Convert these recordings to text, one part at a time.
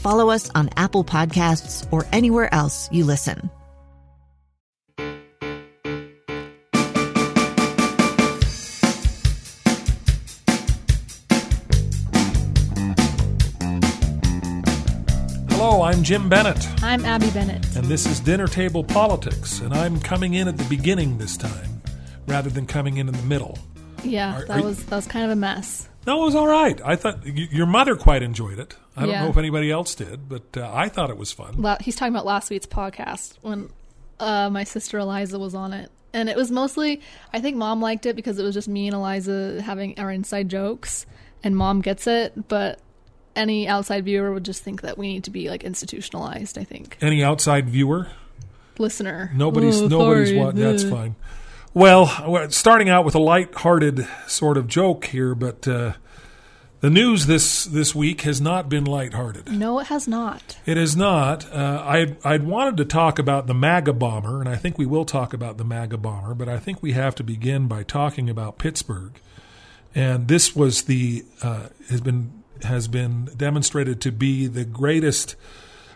follow us on Apple Podcasts, or anywhere else you listen. Hello, I'm Jim Bennett, I'm Abby Bennett. and this is Dinner Table Politics, and I'm coming in at the beginning this time rather than coming in in the middle. Yeah, Are- that are- was that was kind of a mess. No, it was all right. I thought y- your mother quite enjoyed it. I don't Yeah. know if anybody else did, but uh, I thought it was fun. La- He's talking about last week's podcast when uh, my sister Eliza was on it, and it was mostly I think mom liked it because it was just me and Eliza having our inside jokes, and mom gets it, but any outside viewer would just think that we need to be like institutionalized. I think Any outside viewer? listener, Nobody's Oh, nobody's sorry. what. That's fine. Well, starting out with a light-hearted sort of joke here, but uh, the news this this week has not been light-hearted. No, it has not. It is not. Uh, I'd, I'd wanted to talk about the MAGA bomber, and I think we will talk about the MAGA bomber, but I think we have to begin by talking about Pittsburgh. And this was the uh, has been has been demonstrated to be the greatest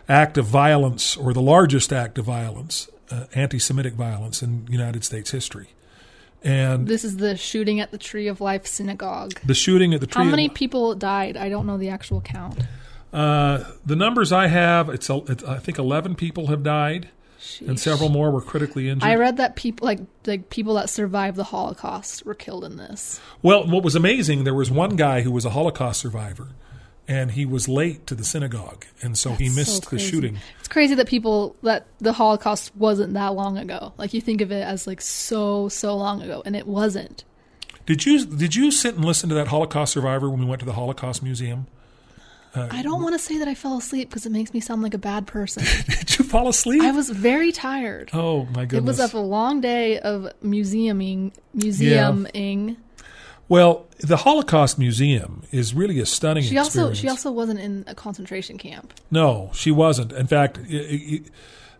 act of violence or the largest act of violence, uh, anti-Semitic violence in United States history. And This is the shooting at the Tree of Life synagogue. the shooting at the tree. Of Life. How of many Li- people died? I don't know the actual count. Uh, the numbers I have, it's, a- it's I think eleven people have died, and several more were critically injured. I read that people like like people that survived the Holocaust were killed in this. Well, what was amazing, there was one guy who was a Holocaust survivor, and he was late to the synagogue, and so he That's so missed the shooting. It's crazy that people that the Holocaust wasn't that long ago. Like you think of it as like so so long ago, and it wasn't. Did you did you sit and listen to that Holocaust survivor when we went to the Holocaust Museum? Uh, I don't want to say that I fell asleep because it makes me sound like a bad person. Did you fall asleep? I was very tired. oh my goodness! It was a long day of museuming, museuming. Well, the Holocaust Museum is really a stunning She also experience. she also wasn't in a concentration camp. no, she wasn't. In fact, i i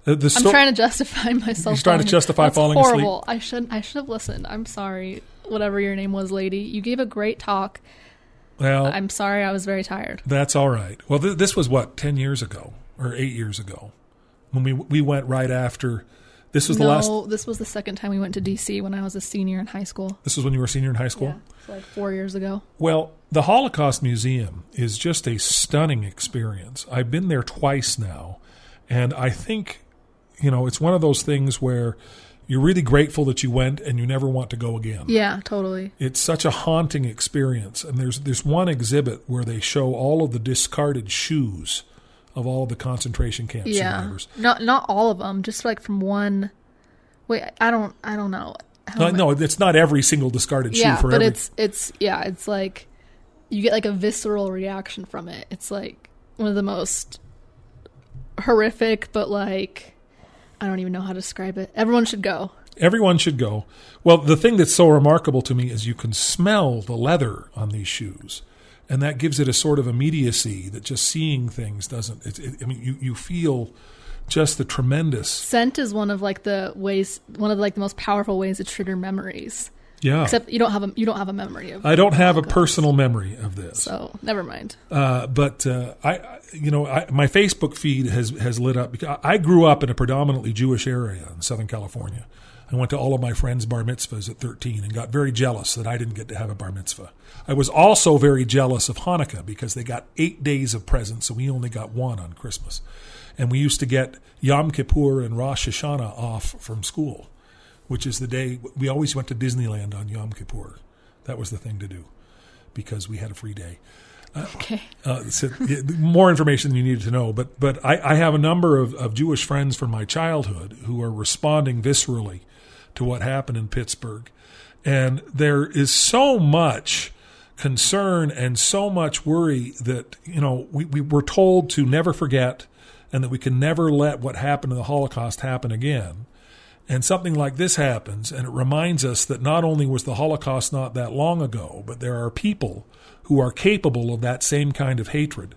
the, the I'm trying to justify myself. You're trying to justify That's falling asleep? horrible. I should I should have listened. I'm sorry. Whatever your name was, lady. You gave a great talk. well, I'm sorry. I was very tired. That's all right. Well, th- this was what ten years ago or eight years ago when we we went right after. This was the no, last. this was the second time we went to DC when I was a senior in high school. This was when you were a senior in high school. Yeah, like four years ago. Well, the Holocaust Museum is just a stunning experience. I've been there twice now, and I think, you know, it's one of those things where you're really grateful that you went and you never want to go again. Yeah, totally. It's such a haunting experience. And there's there's one exhibit where they show all of the discarded shoes of all the concentration camp Yeah, survivors. not not all of them. Just like from one. Wait, I don't I don't know. No, uh, no, it's not every single discarded yeah, shoe for but every. it's it's yeah, it's like you get like a visceral reaction from it. It's like one of the most horrific, but like I don't even know how to describe it. Everyone should go. Everyone should go. Well, the thing that's so remarkable to me is you can smell the leather on these shoes, and that gives it a sort of immediacy that just seeing things doesn't. It, it, I mean, you you feel just the tremendous. Scent is one of like the ways, one of like the most powerful ways to trigger memories. Yeah. Except you don't have a you don't have a memory of. I don't have a personal memory of this. So never mind. Uh, but uh, I, I- you know, I, my Facebook feed has has lit up because I grew up in a predominantly Jewish area in Southern California. I went to all of my friends' bar mitzvahs at 13 and got very jealous that I didn't get to have a bar mitzvah. I was also very jealous of Hanukkah because they got eight days of presents and we only got one on Christmas. And we used to get Yom Kippur and Rosh Hashanah off from school. which is the day we always went to Disneyland on Yom Kippur. That was the thing to do because we had a free day. Okay. Uh, so, yeah, more information than you needed to know, but but I, I have a number of, of Jewish friends from my childhood who are responding viscerally to what happened in Pittsburgh, and there is so much concern and so much worry that you know we, we were told to never forget and that we can never let what happened in the Holocaust happen again. And something like this happens, and it reminds us that not only was the Holocaust not that long ago, but there are people who are capable of that same kind of hatred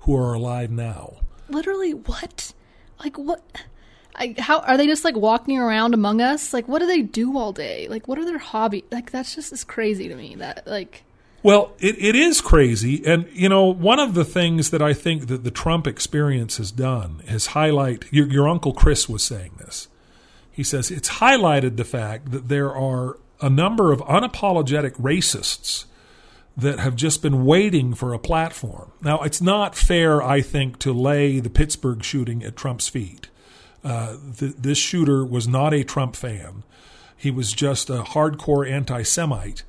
who are alive now. Literally, what? Like, what? I, how are they just like walking around among us? Like, what do they do all day? Like, what are their hobby? Like, that's just is crazy to me. That like, Well, it, it is crazy. And, you know, one of the things that I think that the Trump experience has done is highlight your, your Uncle Chris was saying this. He says it's highlighted the fact that there are a number of unapologetic racists that have just been waiting for a platform. Now, it's not fair, I think, to lay the Pittsburgh shooting at Trump's feet. Uh, th- this shooter was not a Trump fan. He was just a hardcore anti Semite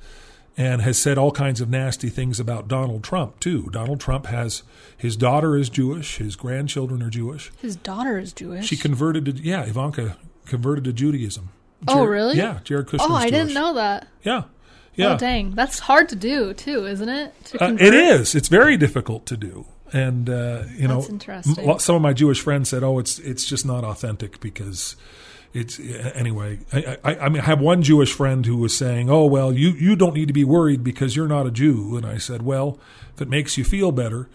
and has said all kinds of nasty things about Donald Trump, too. Donald Trump has his daughter is Jewish, his grandchildren are Jewish. his daughter is Jewish. She converted to, yeah, Ivanka converted to Judaism. Oh, really? Yeah, Jared Kushner. oh, I didn't know that. Yeah. Yeah. Oh, dang, that's hard to do too, isn't it? Uh, it is. It's very difficult to do, and uh, you know, some of my Jewish friends said, "Oh, it's it's just not authentic because." It's anyway. I, I, I mean, I have one Jewish friend who was saying, "Oh, well, you, you don't need to be worried because you're not a Jew." And I said, "Well, if it makes you feel better,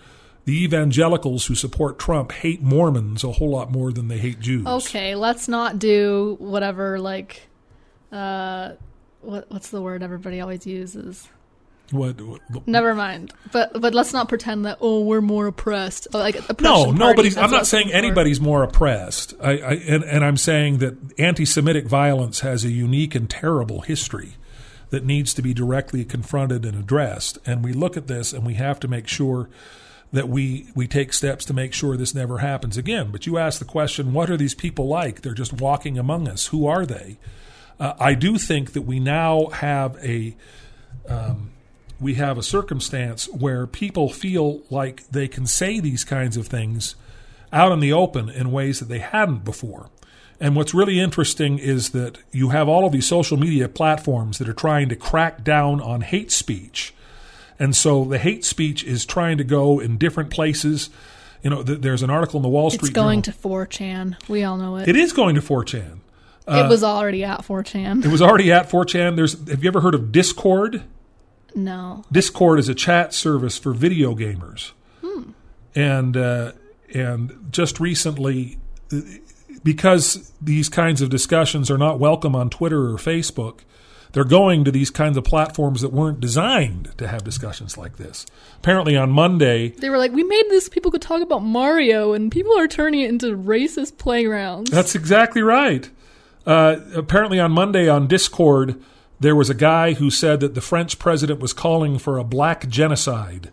the evangelicals who support Trump hate Mormons a whole lot more than they hate Jews." Okay, let's not do whatever like, uh, what what's the word everybody always uses? What, what, Never mind. But but let's not pretend that oh we're more oppressed. Like No, nobody's. I'm not saying anybody's more oppressed. I, I and, and I'm saying that anti-Semitic violence has a unique and terrible history that needs to be directly confronted and addressed. And we look at this and we have to make sure that we we take steps to make sure this never happens again. But you ask the question, what are these people like? They're just walking among us. Who are they? Uh, I do think that we now have a um, we have a circumstance where people feel like they can say these kinds of things out in the open in ways that they hadn't before. And what's really interesting is that you have all of these social media platforms that are trying to crack down on hate speech. And so the hate speech is trying to go in different places. You know, th- there's an article in the Wall Street It's going Journal. to 4chan. We all know it. It is going to 4chan. Uh, it was already at 4chan. It was already at 4chan. There's have you ever heard of Discord? No. Discord is a chat service for video gamers, and uh, and just recently, because these kinds of discussions are not welcome on Twitter or Facebook, they're going to these kinds of platforms that weren't designed to have discussions like this. Apparently, on Monday, They were like, we made this people could talk about Mario, and people are turning it into racist playgrounds. That's exactly right. Uh, apparently, on Monday on Discord, there was a guy who said that the French president was calling for a black genocide.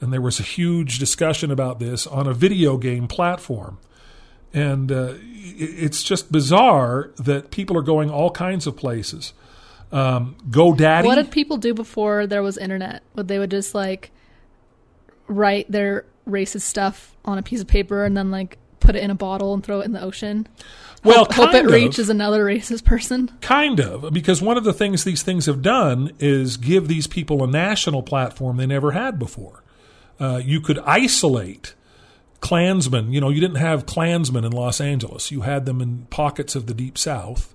And there was a huge discussion about this on a video game platform. And uh, it's just bizarre that people are going all kinds of places. Um, GoDaddy. What did people do before there was internet? Would they would just like write their racist stuff on a piece of paper and then like put it in a bottle and throw it in the ocean? Well, hope, hope it of. reaches another racist person. Kind of, because one of the things these things have done is give these people a national platform they never had before. Uh, you could isolate Klansmen. You know, you didn't have Klansmen in Los Angeles. You had them in pockets of the Deep South.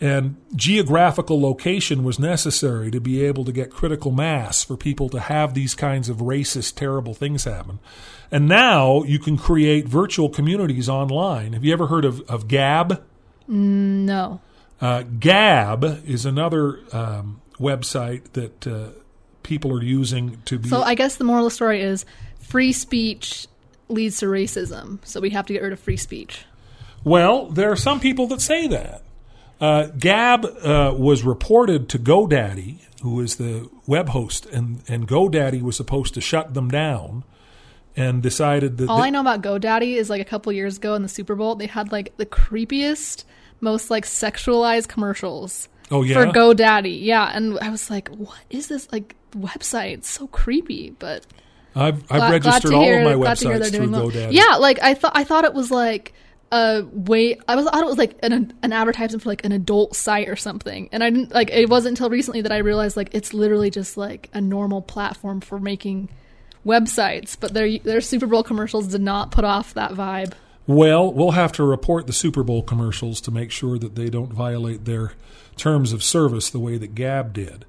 And geographical location was necessary to be able to get critical mass for people to have these kinds of racist, terrible things happen. And now you can create virtual communities online. Have you ever heard of, of Gab? No. Uh, Gab is another um, website that uh, people are using to be. So I guess the moral of the story is free speech leads to racism. So we have to get rid of free speech. well, there are some people that say that. Uh, Gab uh, was reported to GoDaddy, who is the web host, and, and GoDaddy was supposed to shut them down and decided that. All they- I know about GoDaddy is like a couple years ago in the Super Bowl, they had like the creepiest, most like sexualized commercials Oh yeah. for GoDaddy. Yeah, and I was like, what is this like website? It's so creepy, but I've I've glad- registered glad all hear- of my glad to hear websites through well. GoDaddy. Yeah, like I thought I thought it was like a way I was I thought it was like an an advertisement for like an adult site or something. And I didn't like it wasn't until recently that I realized like it's literally just like a normal platform for making websites, but their their Super Bowl commercials did not put off that vibe. Well, we'll have to report the Super Bowl commercials to make sure that they don't violate their terms of service the way that Gab did.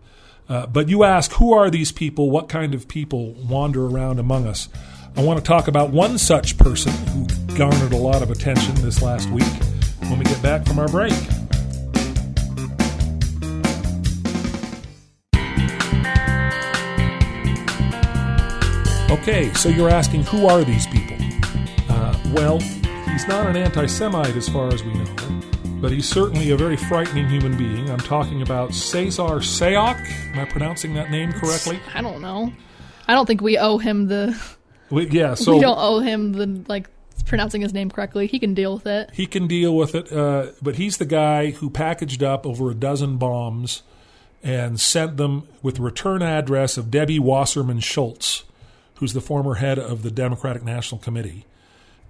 Uh, but you ask, who are these people? What kind of people wander around among us? I want to talk about one such person who garnered a lot of attention this last week when we get back from our break. Okay, so you're asking, who are these people? Uh, well, he's not an anti Semite as far as we know, but he's certainly a very frightening human being. I'm talking about Cesar Sayoc. Am I pronouncing that name correctly? I don't know. I don't think we owe him the We- yeah, so we don't owe him the like pronouncing his name correctly. He can deal with it. he can deal with it, uh, but he's the guy who packaged up over a dozen bombs and sent them with return address of Debbie Wasserman Schultz, who's the former head of the Democratic National Committee,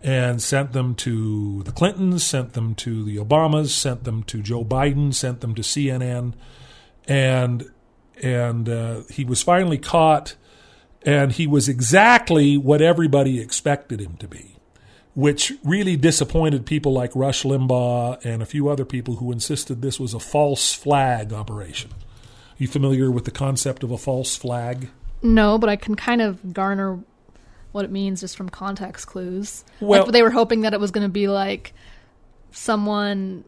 and sent them to the Clintons, sent them to the Obamas, sent them to Joe Biden, sent them to CNN, and and uh, he was finally caught, and he was exactly what everybody expected him to be which really disappointed people like Rush Limbaugh and a few other people who insisted this was a false flag operation. You familiar with the concept of a false flag? No, but I can kind of garner what it means just from context clues. Well- like they were hoping that it was going to be like someone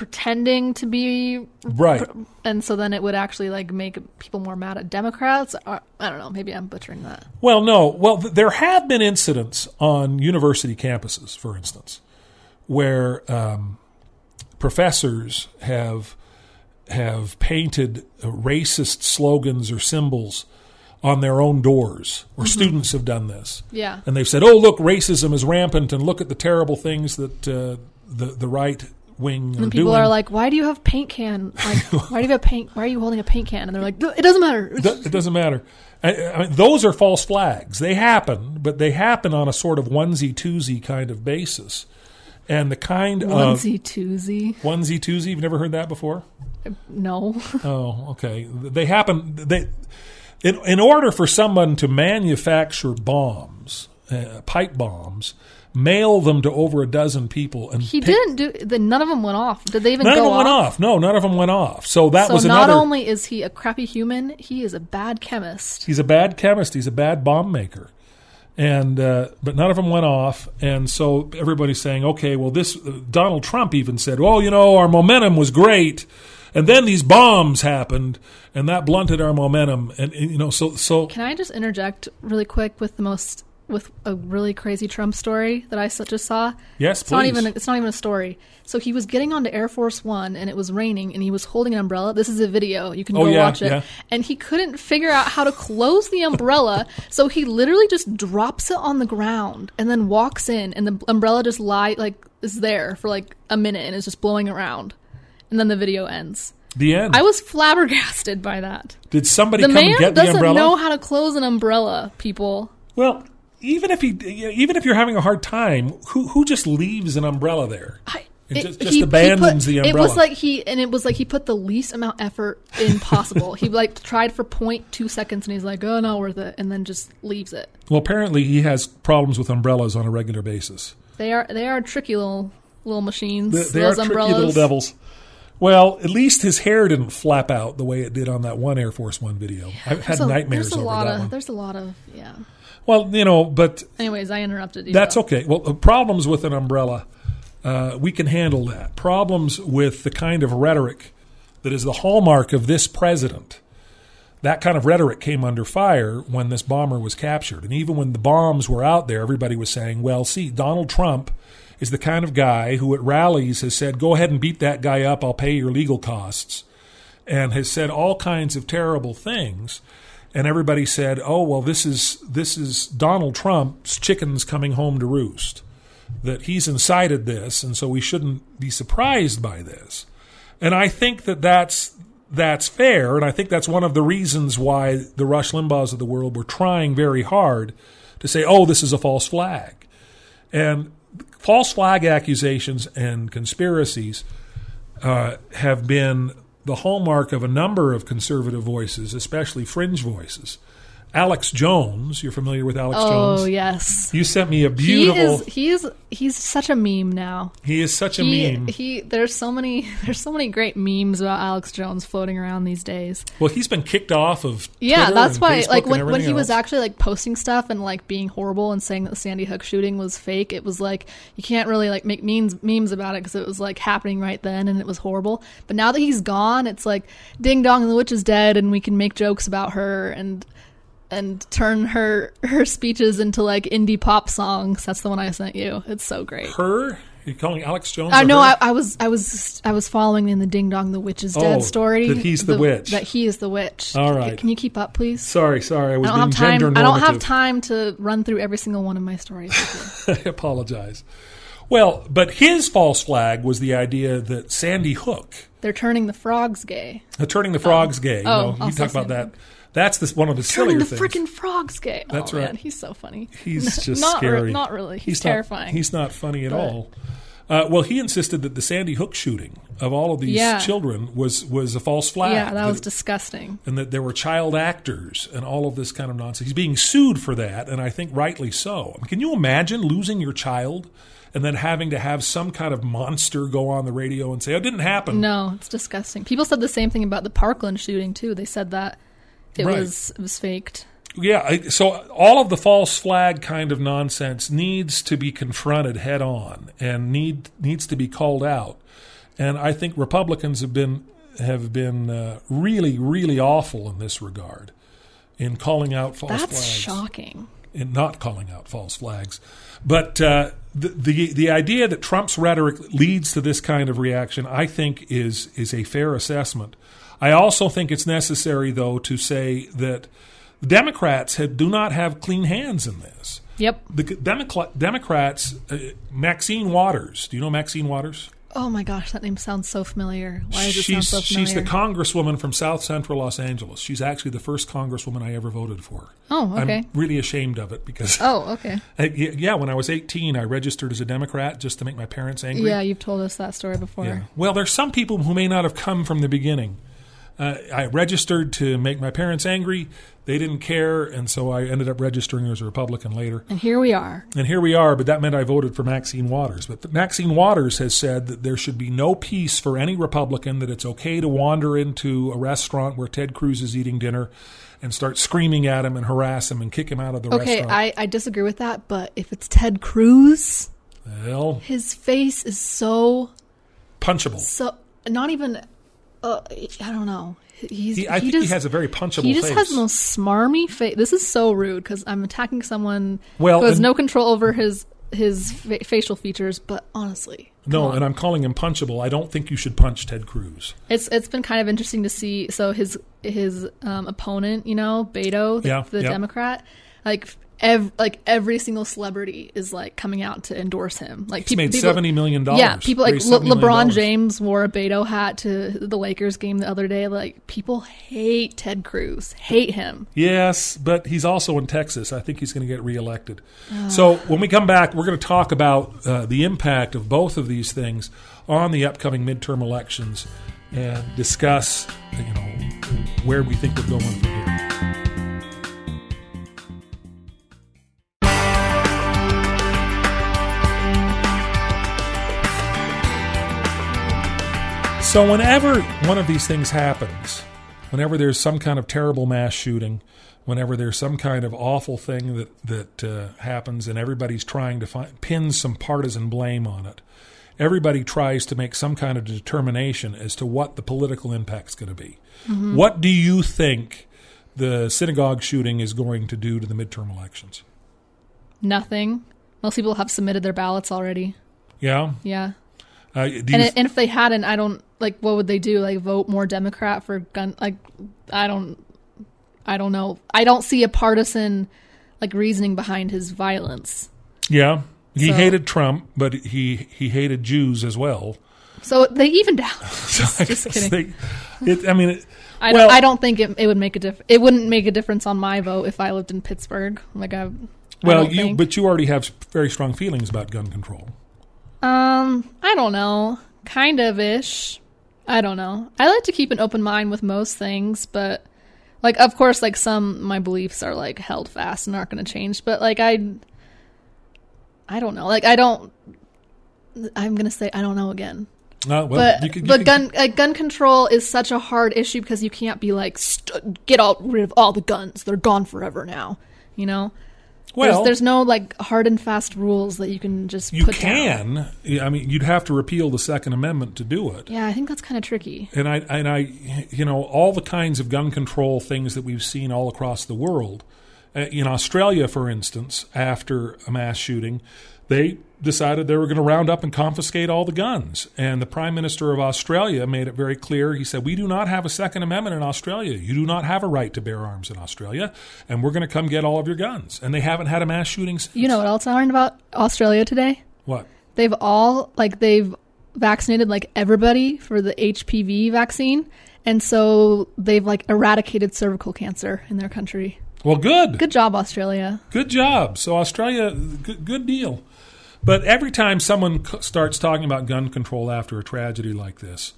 pretending to be Right. and so then it would actually like make people more mad at Democrats. Or, I don't know. Maybe I'm butchering that. Well, no. Well, th- there have been incidents on university campuses, for instance, where um, professors have have painted uh, racist slogans or symbols on their own doors, or students have done this. Yeah. and they've said, "Oh, look, racism is rampant, and look at the terrible things that uh, the the right wing And people doing." are like, "Why do you have paint can? Like, why do you have paint? Why are you holding a paint can?" And they're like, "It doesn't matter." It doesn't matter. I, I mean, those are false flags. They happen, but they happen on a sort of onesie twosie kind of basis, and the kind of Onesie twosie. onesie twosie. You've never heard that before? No. Oh, okay. They happen. They in in order for someone to manufacture bombs, uh, pipe bombs, mail them to over a dozen people, and He pick- didn't do. The, none of them went off. Did they even None go of them off? went off. No, none of them went off. So that so was not another. only is he a crappy human, he is a bad chemist. He's a bad chemist. He's a bad bomb maker. And uh, but none of them went off, and so everybody's saying, okay, well, this Donald Trump even said, well, you know, our momentum was great, and then these bombs happened, and that blunted our momentum, and, and, you know, so so Can I just interject really quick with the most with a really crazy Trump story that I just saw? yes, It's not please. even it's not even a story. So he was getting onto Air Force One and it was raining and he was holding an umbrella. This is a video. You can Oh, go yeah, watch it. yeah. And he couldn't figure out how to close the umbrella, so he literally just drops it on the ground and then walks in and the umbrella just lie like is there for like a minute and is just blowing around. And then the video ends. the end. I was flabbergasted by that. Did somebody The come man get the umbrella? doesn't know how to close an umbrella, people. well, even if he, even if you're having a hard time, who who just leaves an umbrella there? I, And just- just abandons the umbrella. It was like he and it was like he put the least amount of effort in possible. he like tried for 0.2 seconds and he's like, "Oh, not worth it," and then just leaves it. Well, apparently he has problems with umbrellas on a regular basis. They are they are tricky little little machines. They, they are those tricky little devils. Well, at least his hair didn't flap out the way it did on that one Air Force One video. I've had a- nightmares over lot that of, one. There's a lot of yeah. Well, you know, but Anyways, I interrupted you. that's okay. Well, uh, problems with an umbrella, uh, we can handle that. Problems with the kind of rhetoric that is the hallmark of this president. That kind of rhetoric came under fire when this bomber was captured. And even when the bombs were out there, everybody was saying, well, see, Donald Trump is the kind of guy who at rallies has said, go ahead and beat that guy up, I'll pay your legal costs, and has said all kinds of terrible things. And everybody said, "Oh well, this is this is Donald Trump's chickens coming home to roost." that he's incited this, and so we shouldn't be surprised by this. And I think that that's that's fair, and I think that's one of the reasons why the Rush Limbaughs of the world were trying very hard to say, "Oh, this is a false flag," and false flag accusations and conspiracies uh, have been the hallmark of a number of conservative voices, especially fringe voices. Alex Jones, you're familiar with Alex Oh Jones? Oh yes. You sent me a beautiful. He is he's he's such a meme now. he is such a He, meme. he there's so many there's so many great memes about Alex Jones floating around these days. well, he's been kicked off of. Yeah, Twitter that's why Facebook like when, when he was actually like posting stuff and like being horrible and saying that the Sandy Hook shooting was fake, it was like you can't really like make memes memes about it because it was like happening right then and it was horrible. But now that he's gone, it's like ding dong the witch is dead and we can make jokes about her and and turn her her speeches into like indie pop songs. That's the one I sent you. It's so great. her. You're calling Alex Jones? I a know. I, I was, I was, I was following in the Ding Dong the Witch is Dead Oh, story. that he's the witch. That he is the witch. All right. Can you keep up, please? Sorry, sorry. I I was don't being have time. I don't have time to run through every single one of my stories. I apologize. Well, but his false flag was the idea that Sandy Hook, They're turning the frogs gay. uh, turning the frogs gay. You Oh, know, you talk about that. That's the, one of the Turning sillier the things. freaking frogs gay. That's oh, right. Man, he's so funny. He's just not re- scary. not really. He's, not- terrifying. he's not funny at But- all. Uh, well, he insisted that the Sandy Hook shooting of all of these Yeah. children was was a false flag. yeah, that was That- disgusting. and that there were child actors and all of this kind of nonsense. He's being sued for that, and I think rightly so. I mean, can you imagine losing your child and then having to have some kind of monster go on the radio and say, "Oh, "It didn't happen"? No, it's disgusting. People said the same thing about the Parkland shooting too. They said that it Right. was it was faked. Yeah, I- so all of the false flag kind of nonsense needs to be confronted head on and need needs to be called out. And I think Republicans have been have been uh, really really awful in this regard in calling out false That's flags. shocking. in not calling out false flags. But uh, the, the the idea that Trump's rhetoric leads to this kind of reaction, I think, is is a fair assessment. I also think it's necessary, though, to say that Democrats have, do not have clean hands in this. Yep. The Democrat, Democrats, uh, Maxine Waters. Do you know Maxine Waters? Oh my gosh, that name sounds so familiar. Why does it she's sound so familiar? she's the congresswoman from South Central Los Angeles. She's actually the first congresswoman I ever voted for. Oh, okay. I'm really ashamed of it because oh, okay. Y- yeah, when I was 18, I registered as a Democrat just to make my parents angry. Yeah, you've told us that story before. Yeah. Well, there's some people who may not have come from the beginning. Uh, I registered to make my parents angry. They didn't care, and so I ended up registering as a Republican later. And here we are. And here we are, but that meant I voted for Maxine Waters. But Maxine Waters has said that there should be no peace for any Republican, that it's okay to wander into a restaurant where Ted Cruz is eating dinner and start screaming at him and harass him and kick him out of the Okay, restaurant. I, I disagree with that, but if it's Ted Cruz, well, his face is so punchable. so not even uh, I don't know. He's He, I think just, he has a very punchable he just face. has the most smarmy face. This is so rude because I'm attacking someone Well, who has and- no control over his his fa- facial features. But honestly, no, on. and I'm calling him punchable. I don't think you should punch Ted Cruz. It's it's been kind of interesting to see. So his his um, opponent, you know, Beto, the, Yeah, the yeah. Democrat, like ev- like every single celebrity is like coming out to endorse him. Like He's made $70 million. Yeah, people like Le- LeBron James wore a Beto hat to the Lakers game the other day. Like people hate Ted Cruz, hate him. Yes, but he's also in Texas. I think he's going to get reelected. So when we come back, we're going to talk about uh, the impact of both of these things on the upcoming midterm elections and discuss, you know, where we think we're going from here. So whenever one of these things happens, whenever there's some kind of terrible mass shooting, whenever there's some kind of awful thing that that uh, happens, and everybody's trying to find, pin some partisan blame on it, everybody tries to make some kind of determination as to what the political impact's going to be. What do you think the synagogue shooting is going to do to the midterm elections? Nothing. Most people have submitted their ballots already. Yeah, Yeah, uh, and, and if they hadn't, I don't like. What would they do? Like vote more Democrat for gun? Like, I don't. I don't know. I don't see a partisan like reasoning behind his violence. yeah. He So- hated Trump, but he he hated Jews as well. So they evened out. So I just kidding. they- it, I mean, it, I well, don't. I don't think it, it would make a diff. It wouldn't make a difference on my vote if I lived in Pittsburgh. Like I. Well, you think. but you already have very strong feelings about gun control. Um, I don't know. Kind of ish. I don't know. I like to keep an open mind with most things, but like of course like some my beliefs are like held fast and aren't going to change, but like I I don't know. Like I don't I'm going to say I don't know again. Uh, well, but you could, you but could- gun uh, gun control is such a hard issue because you can't be like St- get all rid of all the guns. They're gone forever now, you know? Well, there's, there's no like hard and fast rules that you can just you put down. can. Yeah, I mean, you'd have to repeal the Second Amendment to do it. Yeah, I think that's kind of tricky. And I and I, you know, all the kinds of gun control things that we've seen all across the world. Uh, in Australia, for instance, after a mass shooting, they decided they were going to round up and confiscate all the guns. And the Prime Minister of Australia made it very clear. He said, "We do not have a Second Amendment in Australia. You do not have a right to bear arms in Australia, and we're going to come get all of your guns." And they haven't had a mass shooting since. You know what else I learned about Australia today? what? They've all like they've vaccinated like everybody for the HPV vaccine, and so they've like eradicated cervical cancer in their country. Well, good. Good job, Australia. Good job. So Australia, good, good deal. But every time someone c- starts talking about gun control after a tragedy like this,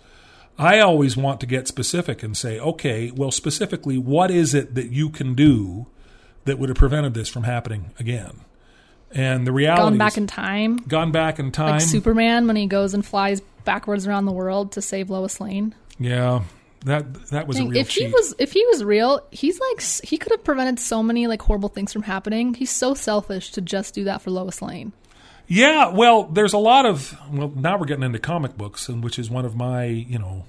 I always want to get specific and say, okay, well, specifically, what is it that you can do that would have prevented this from happening again? And the reality Gone back in time, gone back in time. like Superman when he goes and flies backwards around the world to save Lois Lane. yeah, that that was Dang, real if he was if he was real, he's like he could have prevented so many like horrible things from happening. He's so selfish to just do that for Lois Lane. Yeah, well, there's a lot of well, now we're getting into comic books, and which is one of my you know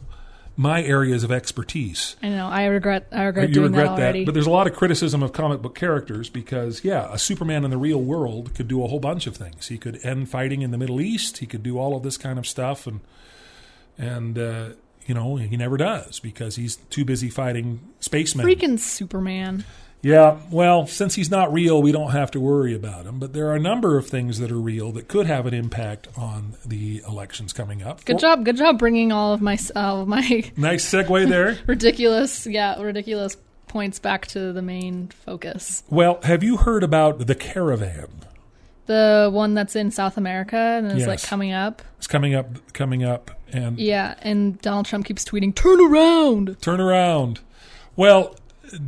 my areas of expertise. I know. I regret. I regret you doing regret that that, but there's a lot of criticism of comic book characters because yeah, a Superman in the real world could do a whole bunch of things. He could end fighting in the Middle East. He could do all of this kind of stuff, and and uh, you know he never does because he's too busy fighting spacemen. Freaking Superman. Yeah, well, since he's not real, we don't have to worry about him. But there are a number of things that are real that could have an impact on the elections coming up. Good For- job. Good job bringing all of my uh, of my Nice segue there. ridiculous, yeah, ridiculous points back to the main focus. well, have you heard about the caravan? The one that's in South America and is Yes. like coming up. It's coming up, coming up, and Yeah, and Donald Trump keeps tweeting, "Turn around." turn around. Well,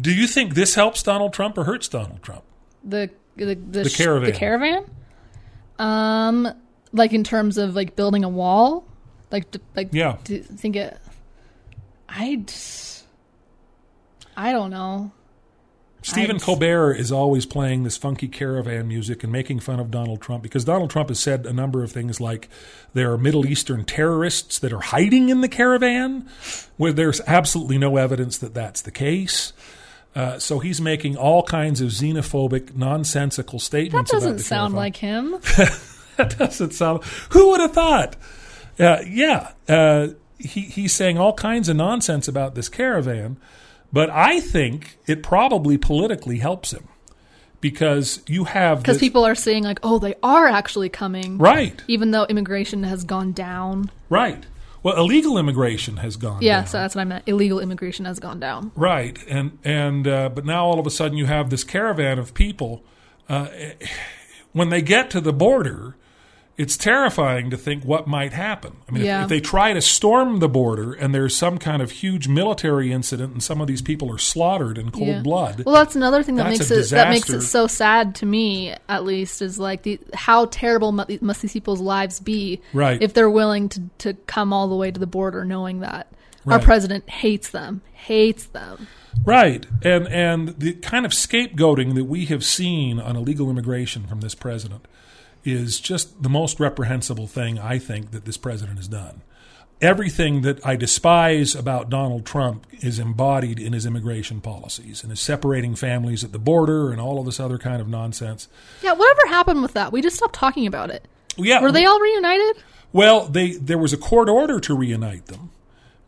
do you think this helps Donald Trump or hurts Donald Trump? The the the, The caravan. The caravan. Um, like in terms of like building a wall, like d- like Yeah. do you think it. I. I don't know. Stephen Colbert is always playing this funky caravan music and making fun of Donald Trump because Donald Trump has said a number of things like there are Middle Eastern terrorists that are hiding in the caravan, where there's absolutely no evidence that that's the case. Uh, so he's making all kinds of xenophobic, nonsensical statements. That doesn't sound caravan. like him. that doesn't sound. Who would have thought? Uh, yeah, uh, he he's saying all kinds of nonsense about this caravan, but I think it probably politically helps him because you have Because people are seeing like, oh, they are actually coming, right, even though immigration has gone down. right. Well, illegal immigration has gone. Down. Yeah, down. so that's what I meant. Illegal immigration has gone down. Right, and and uh, but now all of a sudden you have this caravan of people. Uh, when they get to the border, it's terrifying to think what might happen. I mean, if- Yeah. if, they try to storm the border and there's some kind of huge military incident and some of these people are slaughtered in cold Yeah. blood, Well, that's another thing that makes it that makes it so sad to me, at least, is like the how terrible must these people's lives be, Right. If they're willing to to come all the way to the border, knowing that our president hates them, hates them. Right. And and the kind of scapegoating that we have seen on illegal immigration from this president is just the most reprehensible thing I think that this president has done. Everything that I despise about Donald Trump is embodied in his immigration policies and his separating families at the border and all of this other kind of nonsense. Yeah, whatever happened with that? We just stopped talking about it. Yeah, Were they all reunited? Well, they there was a court order to reunite them,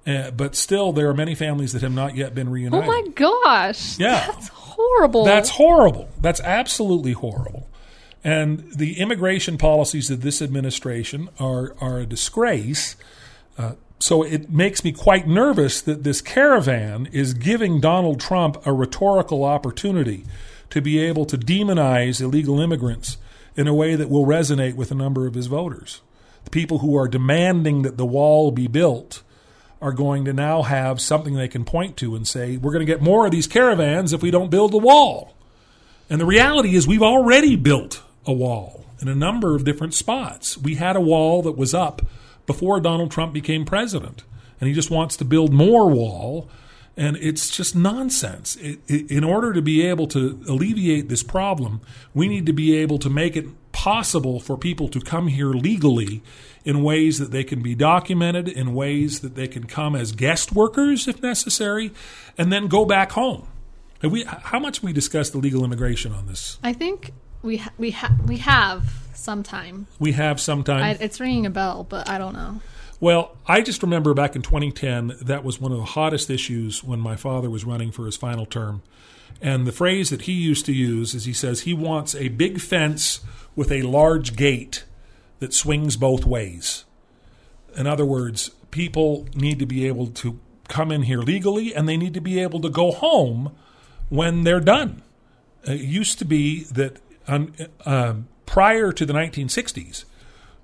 uh, but still there are many families that have not yet been reunited. Oh my gosh! Yeah. that's horrible. That's horrible. That's absolutely horrible. And the immigration policies of this administration are, are a disgrace. Uh, so it makes me quite nervous that this caravan is giving Donald Trump a rhetorical opportunity to be able to demonize illegal immigrants in a way that will resonate with a number of his voters. The people who are demanding that the wall be built are going to now have something they can point to and say, we're going to get more of these caravans if we don't build the wall. And the reality is, we've already built a wall in a number of different spots. We had a wall that was up before Donald Trump became president, and he just wants to build more wall. And it's just nonsense. It, it, in order to be able to alleviate this problem, we need to be able to make it possible for people to come here legally in ways that they can be documented, in ways that they can come as guest workers if necessary, and then go back home. Have we, how much we discussed the legal immigration on this? I think we ha- we ha- we have sometime. We have sometime. I, it's ringing a bell, but I don't know. Well, I just remember back in 2010, that was one of the hottest issues when my father was running for his final term. And the phrase that he used to use is he says he wants a big fence with a large gate that swings both ways. In other words, people need to be able to come in here legally and they need to be able to go home when they're done. It used to be that um, um, prior to the 1960s,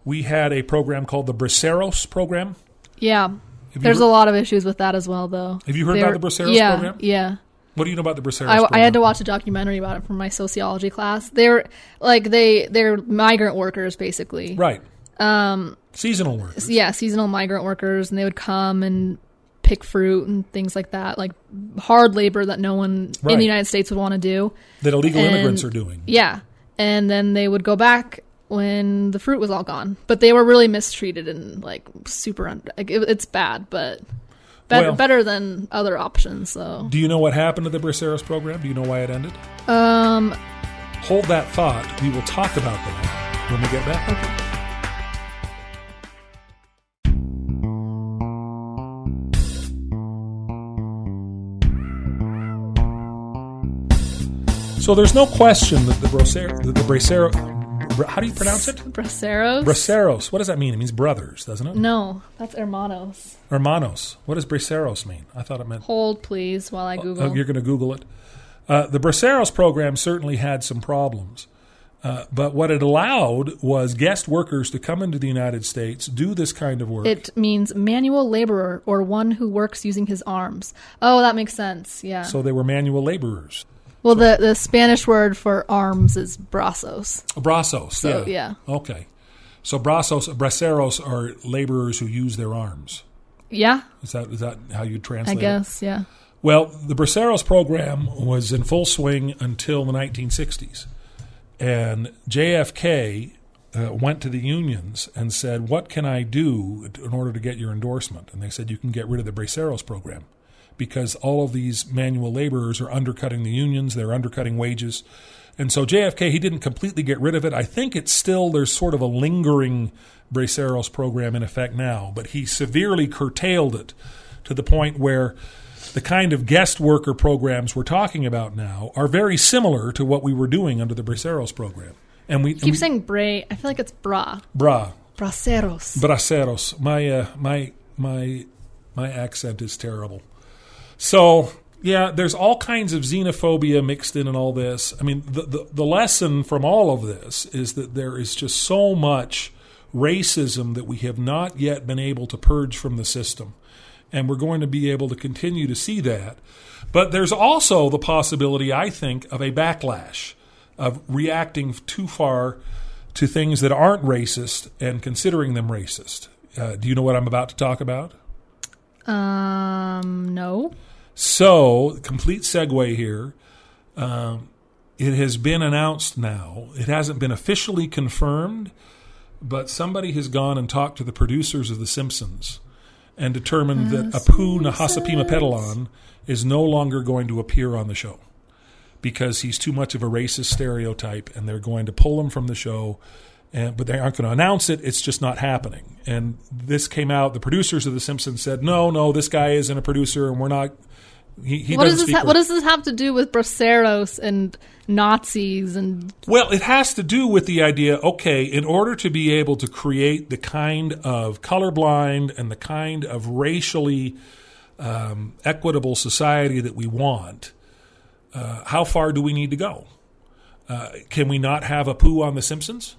we had a program called the Braceros program. Yeah. There's heard- a lot of issues with that as well, though. Have you heard They're- about the Braceros yeah, program? Yeah. What do you know about the Braceros I. I had to watch a documentary about it from my sociology class. They're like they they're migrant workers basically. Right. Um, Seasonal workers. Yeah, seasonal migrant workers, and they would come and pick fruit and things like that, like hard labor that no one in the United States would want to do. That illegal And- immigrants are doing. Yeah, and then they would go back when the fruit was all gone, but they were really mistreated and like super. Un- like, it, it's bad, but better Well- better than other options. So Do you know what happened to the Braceros program? Do you know why it ended? um, Hold that thought. We will talk about that when we get back. So there's no question that the Bracero, the, Bracero, how do you pronounce it? braceros. Braceros. What does that mean? It means brothers, doesn't it? no, that's hermanos. Hermanos. What does Braceros mean? I thought it meant. Hold please while I Google. Oh, you're going to Google it. Uh, the Braceros program certainly had some problems, uh, but what it allowed was guest workers to come into the United States, do this kind of work. It means manual laborer or one who works using his arms. Oh, that makes sense. Yeah. so they were manual laborers. Well, the the Spanish word for arms is brazos. Brazos. So, yeah. Okay. So brazos, braceros are laborers who use their arms. Yeah, Is that is that how you I translate it? guess. Yeah. Well, the Braceros program was in full swing until the 1960s. And JFK uh, went to the unions and said, What can I do in order to get your endorsement? And they said, You can get rid of the Braceros program because all of these manual laborers are undercutting the unions, they're undercutting wages. And so JFK, he didn't completely get rid of it. I think it's still, there's sort of a lingering Braceros program in effect now, but he severely curtailed it to the point where the kind of guest worker programs we're talking about now are very similar to what we were doing under the Braceros program. And we, Keep we- saying bray. I feel like it's bra. bra, Braceros. braceros. My uh, my my my accent is terrible. So yeah, there's all kinds of xenophobia mixed in and all this. I mean, the, the the lesson from all of this is that there is just so much racism that we have not yet been able to purge from the system, and we're going to be able to continue to see that. But there's also the possibility, I think, of a backlash of reacting too far to things that aren't racist and considering them racist. Uh, do you know what I'm about to talk about? Um, no. So, complete segue here. Um, it has been announced now. It hasn't been officially confirmed, but somebody has gone and talked to the producers of The Simpsons and determined that Apu Nahasapeemapetilon is no longer going to appear on the show because he's too much of a racist stereotype, and they're going to pull him from the show. And, but they aren't going to announce it. It's just not happening. And this came out. The producers of The Simpsons said, "No, no, this guy isn't a producer, and we're not He, he what doesn't this ha- what does this have to do with Braceros and Nazis and Well, it has to do with the idea okay, in order to be able to create the kind of colorblind and the kind of racially um, equitable society that we want, uh, how far do we need to go? Uh, can we not have Apu on The Simpsons?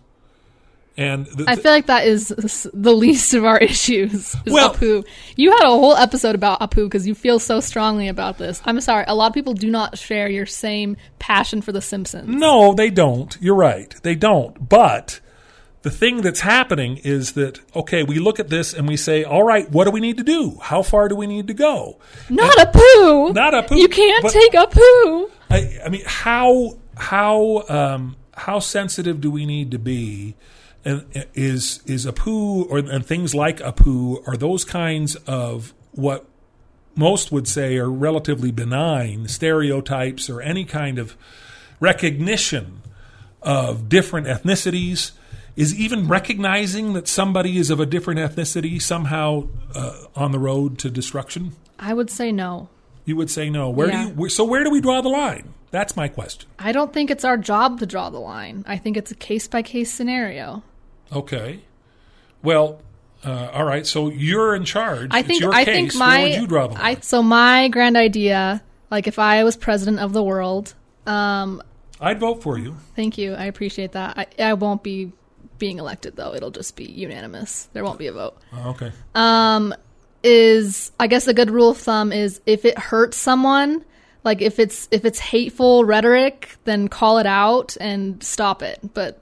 And the, I feel like that is the least of our issues. Is Well- Apu. You had a whole episode about Apu because you feel so strongly about this. I'm sorry, a lot of people do not share your same passion for The Simpsons. No, they don't. You're right. They don't. But the thing that's happening is that, okay, we look at this and we say, all right, what do we need to do? How far do we need to go? Not Apu. Not Apu, You can't but- take Apu. I, I mean, how how um, how sensitive do we need to be? And is is Apu or and things like Apu are those kinds of what most would say are relatively benign stereotypes or any kind of recognition of different ethnicities is even recognizing that somebody is of a different ethnicity somehow uh, on the road to destruction I would say no. you would say no where Yeah. do you so where do we draw the line that's my question I don't think it's our job to draw the line. I think it's a case by case scenario. Okay well uh, all right so you're in charge I It's think your I case. think where my would you draw the line? I so my grand idea, like if I was president of the world, um, i'd vote for you thank you, I appreciate that. I, I won't be being elected though; it'll just be unanimous. There won't be a vote. Oh, okay Is I guess a good rule of thumb is if it hurts someone, like if it's if it's hateful rhetoric, then call it out and stop it. But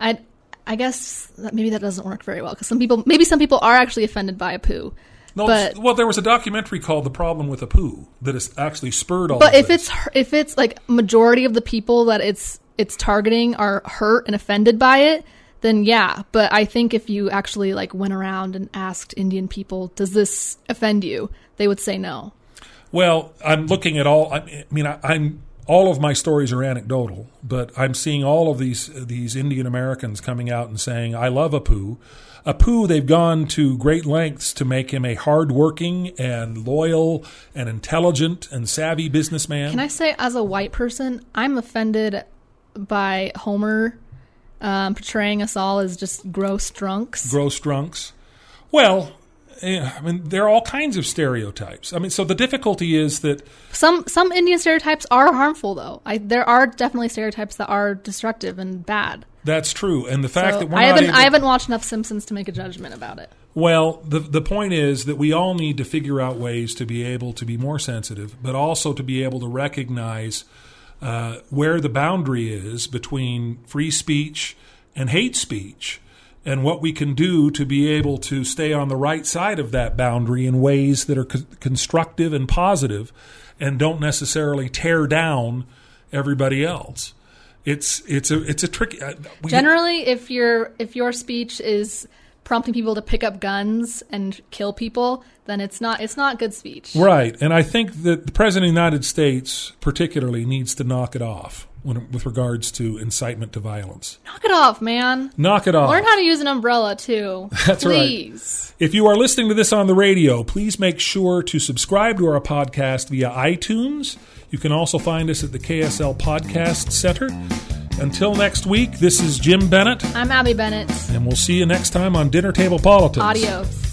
I I guess that maybe that doesn't work very well because some people maybe some people are actually offended by Apu. no, but well, there was a documentary called "The Problem with Apu" that has actually spurred all. But if this. it's if it's like majority of the people that it's it's targeting are hurt and offended by it, then yeah. But I think if you actually like went around and asked Indian people, "Does this offend you?" they would say no. Well, I'm looking at all. I mean, I, I'm all of my stories are anecdotal, but I'm seeing all of these these Indian Americans coming out and saying, "I love Apu." Apu, they've gone to great lengths to make him a hardworking and loyal and intelligent and savvy businessman. Can I say, as a white person, I'm offended by Homer um, portraying us all as just gross drunks. gross drunks. Well, I mean, there are all kinds of stereotypes. I mean, so the difficulty is that Some some Indian stereotypes are harmful, though. I, there are definitely stereotypes that are destructive and bad. that's true, and the fact So that we're I not haven't able, I haven't watched enough Simpsons to make a judgment about it. Well, the the point is that we all need to figure out ways to be able to be more sensitive, but also to be able to recognize uh, where the boundary is between free speech and hate speech, and what we can do to be able to stay on the right side of that boundary in ways that are co- constructive and positive, and don't necessarily tear down everybody else. It's it's a it's a tricky. Uh, we, Generally, if your if your speech is prompting people to pick up guns and kill people, then it's not it's not good speech. Right, and I think that the president of the United States, particularly, needs to knock it off when, with regards to incitement to violence. Knock it off, man. Knock it off. Learn how to use an umbrella too. That's right. Please. If you are listening to this on the radio, please make sure to subscribe to our podcast via iTunes. You can also find us at the KSL Podcast Center. Until next week, this is Jim Bennett, I'm Abby Bennett. and we'll see you next time on Dinner Table Politics. Adios.